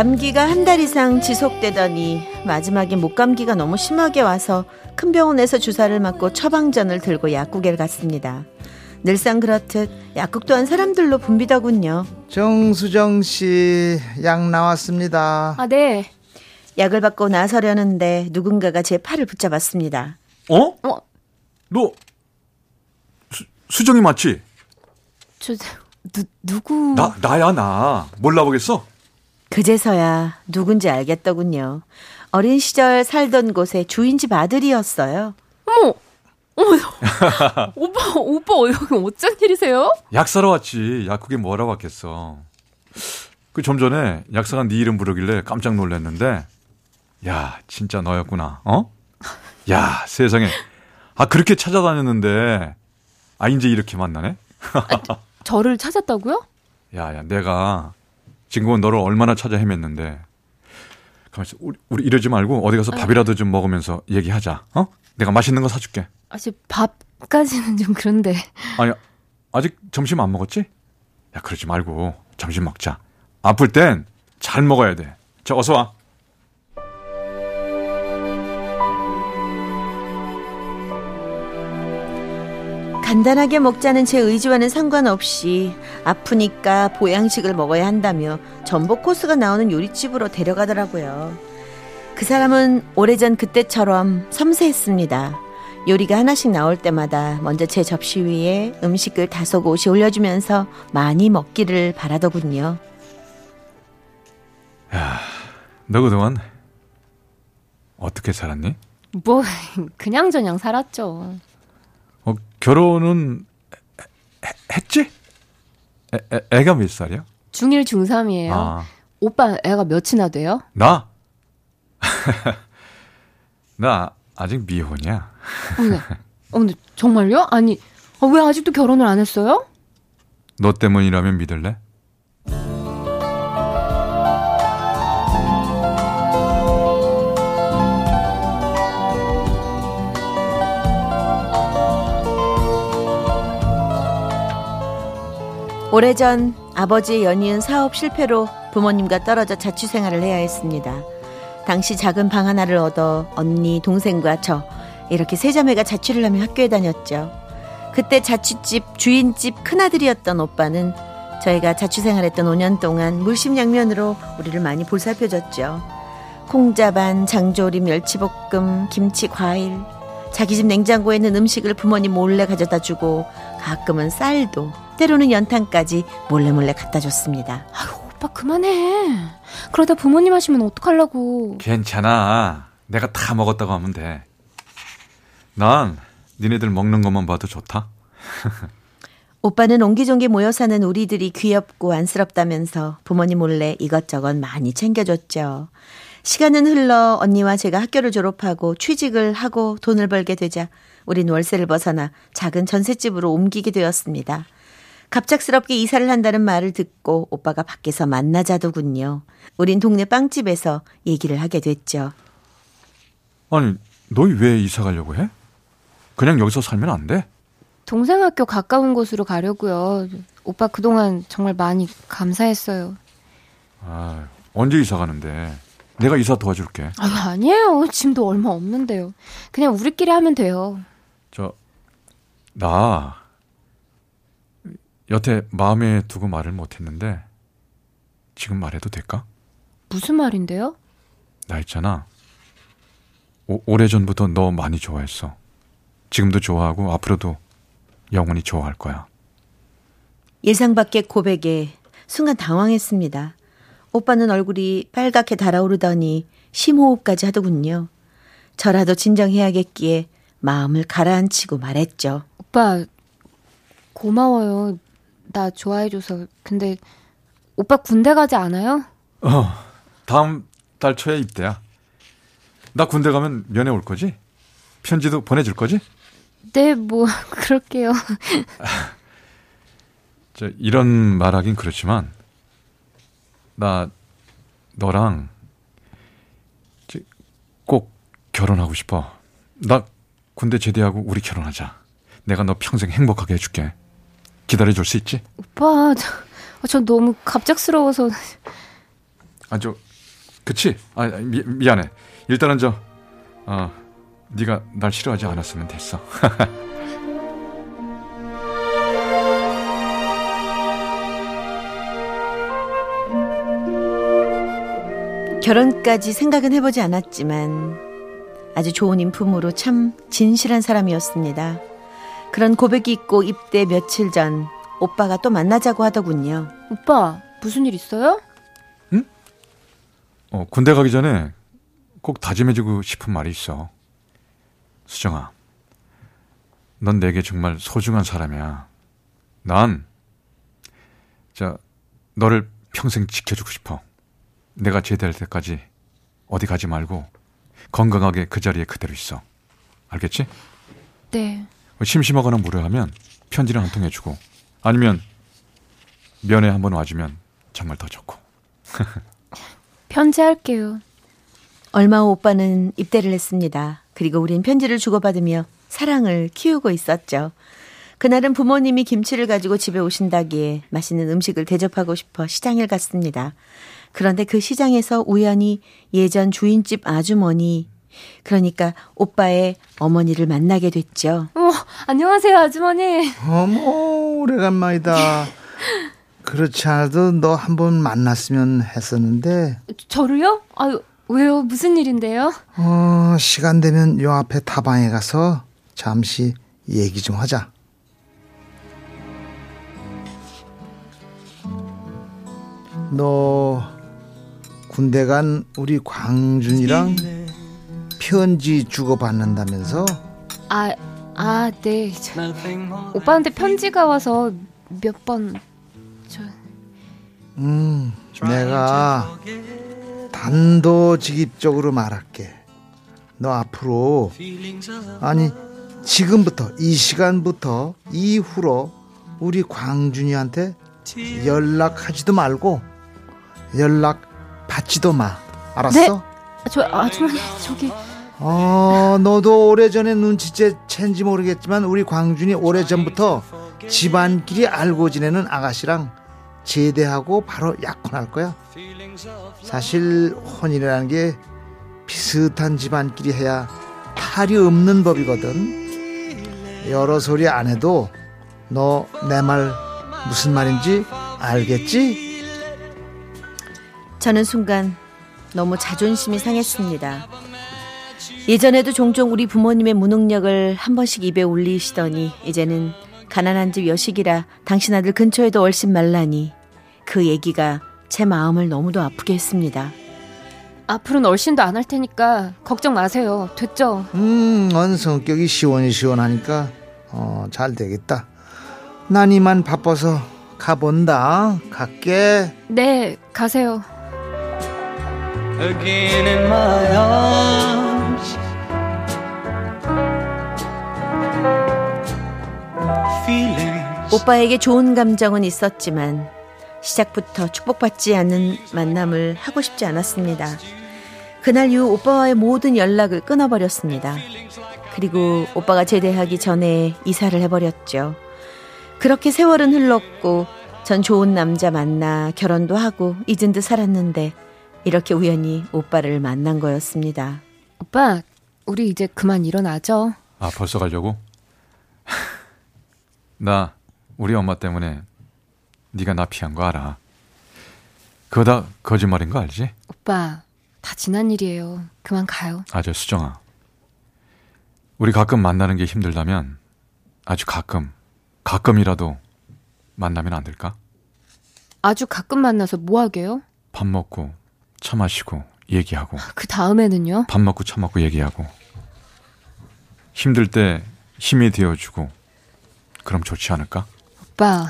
감기가 한 달 이상 지속되더니 마지막에 목감기가 너무 심하게 와서 큰 병원에서 주사를 맞고 처방전을 들고 약국에 갔습니다. 늘상 그렇듯 약국 또한 사람들로 붐비더군요. 정수정 씨, 약 나왔습니다. 아, 네. 약을 받고 나서려는데 누군가가 제 팔을 붙잡았습니다. 어? 어? 너 수, 수정이 맞지? 저 누, 누구? 나 나야 나. 몰라 보겠어? 그제서야 누군지 알겠더군요. 어린 시절 살던 곳의 주인집 아들이었어요. 어머, 어머, 오빠, 오빠 여기 어쩐 일이세요? 약 사러 왔지. 약국에 뭐하러 왔겠어. 그 좀 전에 약사가 네 이름 부르길래 깜짝 놀랐는데, 야, 진짜 너였구나. 어? 야, 세상에. 아, 그렇게 찾아다녔는데, 아, 이제 이렇게 만나네? 아, 저를 찾았다고요? 야, 야, 내가 지금은 너를 얼마나 찾아 헤맸는데. 가만있어. 우리, 우리 이러지 말고 어디 가서 아. 밥이라도 좀 먹으면서 얘기하자. 어? 내가 맛있는 거 사줄게. 아직 밥까지는 좀 그런데. 아니, 아직 점심 안 먹었지? 야, 그러지 말고 점심 먹자. 아플 땐 잘 먹어야 돼. 저 어서 와. 간단하게 먹자는 제 의지와는 상관없이 아프니까 보양식을 먹어야 한다며 전복 코스가 나오는 요리집으로 데려가더라고요. 그 사람은 오래전 그때처럼 섬세했습니다. 요리가 하나씩 나올 때마다 먼저 제 접시 위에 음식을 다섯 옷이 올려주면서 많이 먹기를 바라더군요. 야, 너 그동안 어떻게 살았니? 뭐 그냥저냥 살았죠. 어, 결혼은 해, 했지? 애, 애, 애가 몇 살이야? 중1, 중3이에요. 아. 오빠 애가 몇이나 돼요? 나? 나 아직 미혼이야. 어, 네. 어, 근데 정말요? 아니, 어, 왜 아직도 결혼을 안 했어요? 너 때문이라면 믿을래? 오래전 아버지의 연이은 사업 실패로 부모님과 떨어져 자취 생활을 해야 했습니다. 당시 작은 방 하나를 얻어 언니, 동생과 저 이렇게 세 자매가 자취를 하며 학교에 다녔죠. 그때 자취집 주인집 큰아들이었던 오빠는 저희가 자취 생활했던 5년 동안 물심양면으로 우리를 많이 볼살펴줬죠. 콩자반, 장조림, 멸치볶음, 김치, 과일. 자기 집 냉장고에 있는 음식을 부모님 몰래 가져다 주고 가끔은 쌀도 때로는 연탄까지 몰래 몰래 갖다 줬습니다. 아유, 오빠 그만해. 그러다 부모님 하시면 어떡하려고. 괜찮아. 내가 다 먹었다고 하면 돼. 난 니네들 먹는 것만 봐도 좋다. 오빠는 옹기종기 모여 사는 우리들이 귀엽고 안쓰럽다면서 부모님 몰래 이것저것 많이 챙겨줬죠. 시간은 흘러 언니와 제가 학교를 졸업하고 취직을 하고 돈을 벌게 되자 우린 월세를 벗어나 작은 전셋집으로 옮기게 되었습니다. 갑작스럽게 이사를 한다는 말을 듣고 오빠가 밖에서 만나자더군요. 우린 동네 빵집에서 얘기를 하게 됐죠. 아니, 너희 왜 이사 가려고 해? 그냥 여기서 살면 안 돼? 동생 학교 가까운 곳으로 가려고요. 오빠 그동안 정말 많이 감사했어요. 아, 언제 이사 가는데? 내가 이사 도와줄게. 아, 아니에요. 짐도 얼마 없는데요. 그냥 우리끼리 하면 돼요. 저, 나, 여태 마음에 두고 말을 못했는데 지금 말해도 될까? 무슨 말인데요? 나 있잖아. 오, 오래전부터 너 많이 좋아했어. 지금도 좋아하고 앞으로도 영원히 좋아할 거야. 예상 밖의 고백에 순간 당황했습니다. 오빠는 얼굴이 빨갛게 달아오르더니 심호흡까지 하더군요. 저라도 진정해야겠기에 마음을 가라앉히고 말했죠. 오빠, 고마워요. 나 좋아해줘서. 근데, 오빠 군대 가지 않아요? 어, 다음 달 초에 입대야. 나 군대 가면 면회 올 거지? 편지도 보내줄 거지? 네, 뭐, 그럴게요. 저, 이런 말하긴 그렇지만, 나, 너랑, 꼭 결혼하고 싶어. 나 군대 제대하고 우리 결혼하자. 내가 너 평생 행복하게 해줄게. 기다려줄 수 있지? 오빠, 저, 저 너무 갑작스러워서. 아, 저, 그치? 아, 미, 미안해. 일단은 저, 어, 네가 날 싫어하지 않았으면 됐어. 결혼까지 생각은 해보지 않았지만 아주 좋은 인품으로 참 진실한 사람이었습니다. 그런 고백이 있고 입대 며칠 전 오빠가 또 만나자고 하더군요. 오빠, 무슨 일 있어요? 응? 어, 군대 가기 전에 꼭 다짐해주고 싶은 말이 있어. 수정아, 넌 내게 정말 소중한 사람이야. 난, 자, 너를 평생 지켜주고 싶어. 내가 제대할 때까지 어디 가지 말고 건강하게 그 자리에 그대로 있어. 알겠지? 네. 심심하거나 무료하면 편지를 한 통 해주고 아니면 면회 한번 와주면 정말 더 좋고. 편지할게요. 얼마 후 오빠는 입대를 했습니다. 그리고 우린 편지를 주고받으며 사랑을 키우고 있었죠. 그날은 부모님이 김치를 가지고 집에 오신다기에 맛있는 음식을 대접하고 싶어 시장을 갔습니다. 그런데 그 시장에서 우연히 예전 주인집 아주머니, 그러니까 오빠의 어머니를 만나게 됐죠. 어, 안녕하세요, 아주머니. 어머, 오래간만이다. 그렇지 않아도 너 한 번 만났으면 했었는데. 저를요? 아유, 왜요? 무슨 일인데요? 어, 시간 되면 요 앞에 타방에 가서 잠시 얘기 좀 하자. 너 군대 간 우리 광준이랑 편지 주고받는다면서? 아, 아, 네. 저, 오빠한테 편지가 와서 몇 번, 저. 음, 내가 단도직입적으로 말할게. 너 앞으로, 아니, 지금부터, 이 시간부터 이후로 우리 광준이한테 연락하지도 말고 연락 받지도 마. 알았어? 네. 저 아주머니 저기 어, 너도 오래전에 눈치챘는지 모르겠지만 우리 광준이 오래전부터 집안끼리 알고 지내는 아가씨랑 제대하고 바로 약혼할 거야. 사실 혼이라는 게 비슷한 집안끼리 해야 탈이 없는 법이거든. 여러 소리 안 해도 너 내 말 무슨 말인지 알겠지? 저는 순간 너무 자존심이 상했습니다. 예전에도 종종 우리 부모님의 무능력을 한 번씩 입에 올리시더니 이제는 가난한 집 여식이라 당신 아들 근처에도 얼씬 말라니 그 얘기가 제 마음을 너무도 아프게 했습니다. 앞으로는 얼씬도 안 할 테니까 걱정 마세요. 됐죠? 음, 넌 성격이 시원시원하니까 어, 잘 되겠다. 난 이만 바빠서 가본다. 갈게. 네, 가세요. 오빠에게 좋은 감정은 있었지만 시작부터 축복받지 않는 만남을 하고 싶지 않았습니다. 그날 이후 오빠와의 모든 연락을 끊어버렸습니다. 그리고 오빠가 제대하기 전에 이사를 해버렸죠. 그렇게 세월은 흘렀고 전 좋은 남자 만나 결혼도 하고 잊은 듯 살았는데 이렇게 우연히 오빠를 만난 거였습니다. 오빠, 우리 이제 그만 일어나죠. 아, 벌써 가려고? 나 우리 엄마 때문에 네가 나 피한 거 알아. 그거 다 거짓말인 거 알지? 오빠, 다 지난 일이에요. 그만 가요. 아, 저 수정아. 우리 가끔 만나는 게 힘들다면 아주 가끔, 가끔이라도 만나면 안 될까? 아주 가끔 만나서 뭐 하게요? 밥 먹고, 차 마시고, 얘기하고. 그 다음에는요? 밥 먹고, 차 먹고, 얘기하고. 힘들 때 힘이 되어주고 그럼 좋지 않을까? 오빠,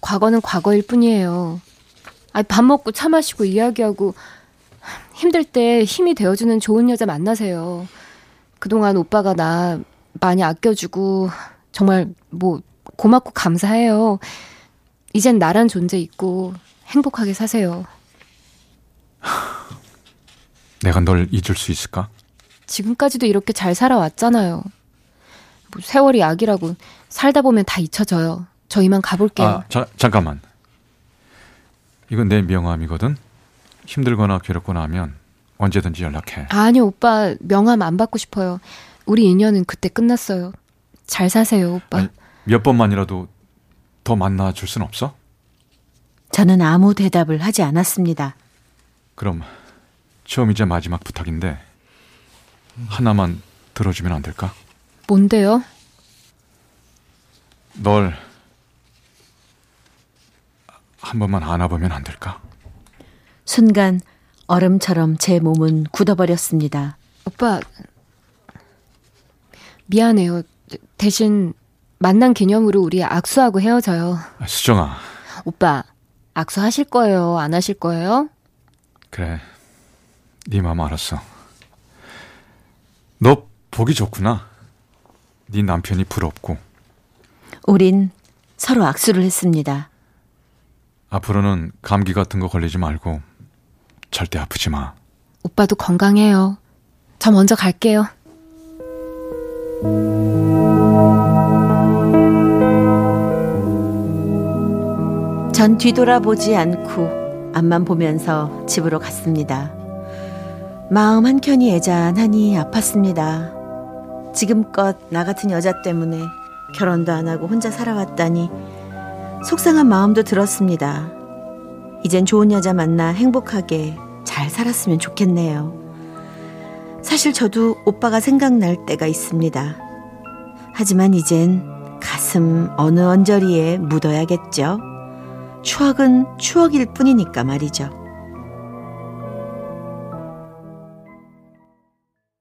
과거는 과거일 뿐이에요. 아니, 밥 먹고 차 마시고 이야기하고 힘들 때 힘이 되어주는 좋은 여자 만나세요. 그동안 오빠가 나 많이 아껴주고 정말 뭐 고맙고 감사해요. 이젠 나란 존재 있고 행복하게 사세요. 내가 널 잊을 수 있을까? 지금까지도 이렇게 잘 살아왔잖아요. 뭐 세월이 약이라고 살다 보면 다 잊혀져요. 저 이만 가볼게요. 아, 자, 잠깐만. 이건 내 명함이거든. 힘들거나 괴롭거나 하면 언제든지 연락해. 아니 오빠 명함 안 받고 싶어요. 우리 인연은 그때 끝났어요. 잘 사세요 오빠. 아니, 몇 번만이라도 더 만나 줄 순 없어? 저는 아무 대답을 하지 않았습니다. 그럼 처음이자 마지막 부탁인데 하나만 들어주면 안 될까? 뭔데요? 널 한 번만 안아보면 안 될까? 순간 얼음처럼 제 몸은 굳어버렸습니다. 오빠 미안해요. 대신 만난 기념으로 우리 악수하고 헤어져요. 아, 수정아, 오빠 악수하실 거예요? 안 하실 거예요? 그래. 네 마음 알았어. 너 보기 좋구나. 네 남편이 부럽고 우린 서로 악수를 했습니다. 앞으로는 감기 같은 거 걸리지 말고 절대 아프지 마. 오빠도 건강해요. 저 먼저 갈게요. 전 뒤돌아보지 않고 앞만 보면서 집으로 갔습니다. 마음 한켠이 애잔하니 아팠습니다. 지금껏 나 같은 여자 때문에 결혼도 안 하고 혼자 살아왔다니 속상한 마음도 들었습니다. 이젠 좋은 여자 만나 행복하게 잘 살았으면 좋겠네요. 사실 저도 오빠가 생각날 때가 있습니다. 하지만 이젠 가슴 어느 언저리에 묻어야겠죠. 추억은 추억일 뿐이니까 말이죠.